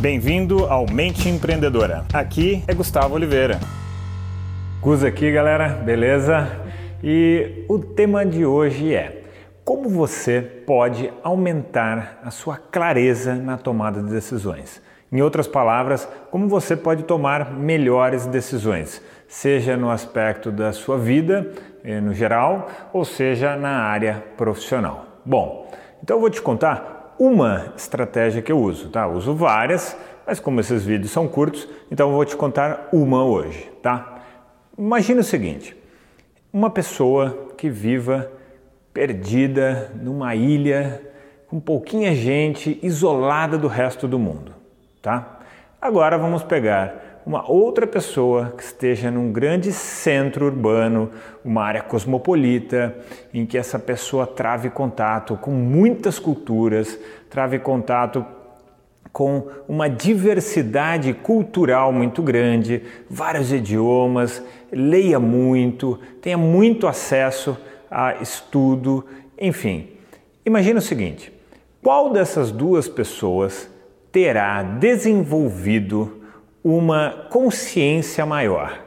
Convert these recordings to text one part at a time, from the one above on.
Bem-vindo ao Mente Empreendedora. Aqui é Gustavo Oliveira. Gus aqui, galera, beleza? E o tema de hoje é como você pode aumentar a sua clareza na tomada de decisões. Em outras palavras, como você pode tomar melhores decisões, seja no aspecto da sua vida, eh, no geral, ou seja na área profissional. Bom, então eu vou te contar uma estratégia que eu uso, tá? Eu uso várias, mas como esses vídeos são curtos, então eu vou te contar uma hoje, tá? Imagina o seguinte: uma pessoa que viva perdida numa ilha com pouquinha gente, isolada do resto do mundo, tá? Agora vamos pegar uma outra pessoa que esteja num grande centro urbano, uma área cosmopolita, em que essa pessoa trave contato com muitas culturas, trave contato com uma diversidade cultural muito grande, vários idiomas, leia muito, tenha muito acesso a estudo, enfim. Imagina o seguinte: qual dessas duas pessoas terá desenvolvido uma consciência maior,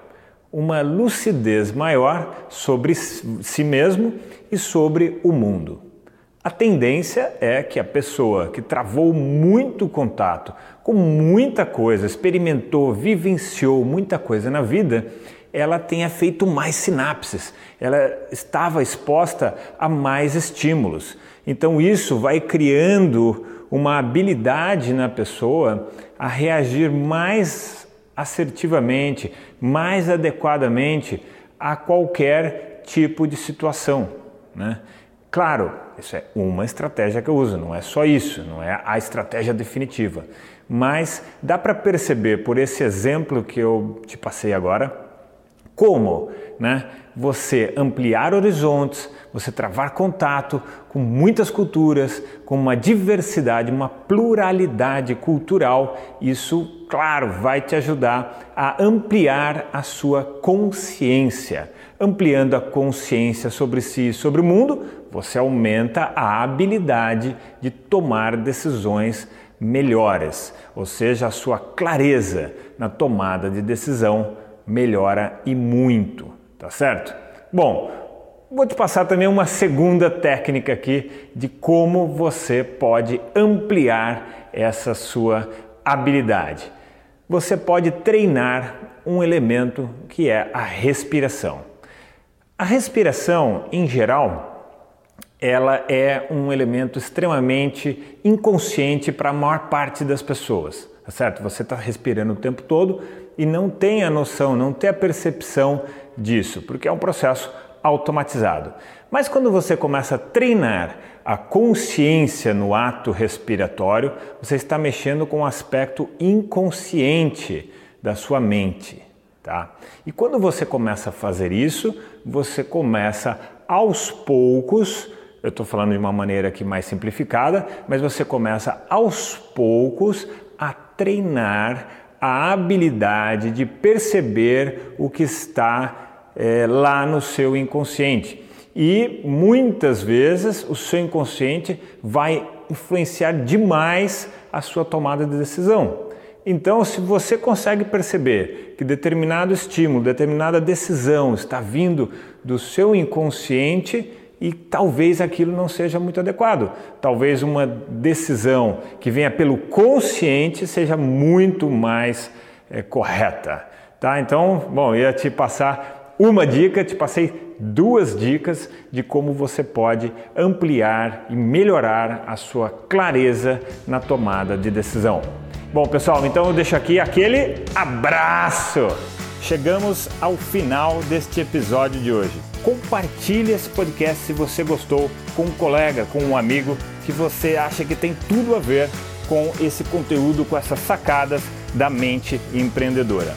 uma lucidez maior sobre si mesmo e sobre o mundo. A tendência é que a pessoa que travou muito contato com muita coisa, experimentou, vivenciou muita coisa na vida, ela tenha feito mais sinapses, ela estava exposta a mais estímulos. Então isso vai criando uma habilidade na pessoa a reagir mais assertivamente, mais adequadamente a qualquer tipo de situação. Né? Claro, isso é uma estratégia que eu uso, não é só isso, não é a estratégia definitiva. Mas dá para perceber por esse exemplo que eu te passei agora como né, você ampliar horizontes, você travar contato com muitas culturas, com uma diversidade, uma pluralidade cultural. Isso, claro, vai te ajudar a ampliar a sua consciência. Ampliando a consciência sobre si e sobre o mundo, você aumenta a habilidade de tomar decisões melhores, ou seja, a sua clareza na tomada de decisão melhora e muito, tá certo? Bom, vou te passar também uma segunda técnica aqui de como você pode ampliar essa sua habilidade. Você pode treinar um elemento que é a respiração. A respiração, em geral, ela é um elemento extremamente inconsciente para a maior parte das pessoas, tá certo? Você está respirando o tempo todo, e não tem a noção, não tem a percepção disso, porque é um processo automatizado. Mas quando você começa a treinar a consciência no ato respiratório, você está mexendo com o um aspecto inconsciente da sua mente, tá? E quando você começa a fazer isso, você começa aos poucos, eu estou falando de uma maneira aqui mais simplificada, mas você começa aos poucos a treinar a habilidade de perceber o que está é, lá no seu inconsciente. E muitas vezes o seu inconsciente vai influenciar demais a sua tomada de decisão. Então, se você consegue perceber que determinado estímulo, determinada decisão está vindo do seu inconsciente, e talvez aquilo não seja muito adequado. Talvez uma decisão que venha pelo consciente seja muito mais é, correta. Tá? Então, bom, ia te passar uma dica, te passei duas dicas de como você pode ampliar e melhorar a sua clareza na tomada de decisão. Bom, pessoal, então eu deixo aqui aquele abraço. Chegamos ao final deste episódio de hoje. Compartilhe esse podcast se você gostou com um colega, com um amigo que você acha que tem tudo a ver com esse conteúdo, com essas sacadas da mente empreendedora.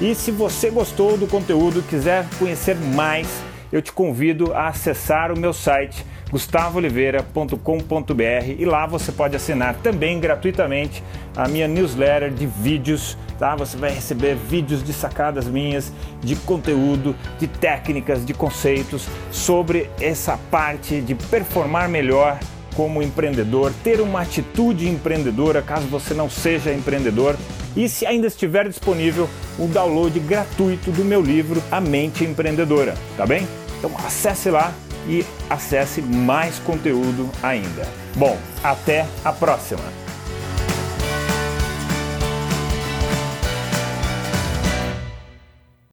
E se você gostou do conteúdo, quiser conhecer mais, eu te convido a acessar o meu site gustavooliveira.com.br e lá você pode assinar também gratuitamente a minha newsletter de vídeos, tá? Você vai receber vídeos de sacadas minhas, de conteúdo, de técnicas, de conceitos sobre essa parte de performar melhor como empreendedor, ter uma atitude empreendedora caso você não seja empreendedor e se ainda estiver disponível o download gratuito do meu livro A Mente Empreendedora, tá bem? Então acesse lá e acesse mais conteúdo ainda. Bom, até a próxima!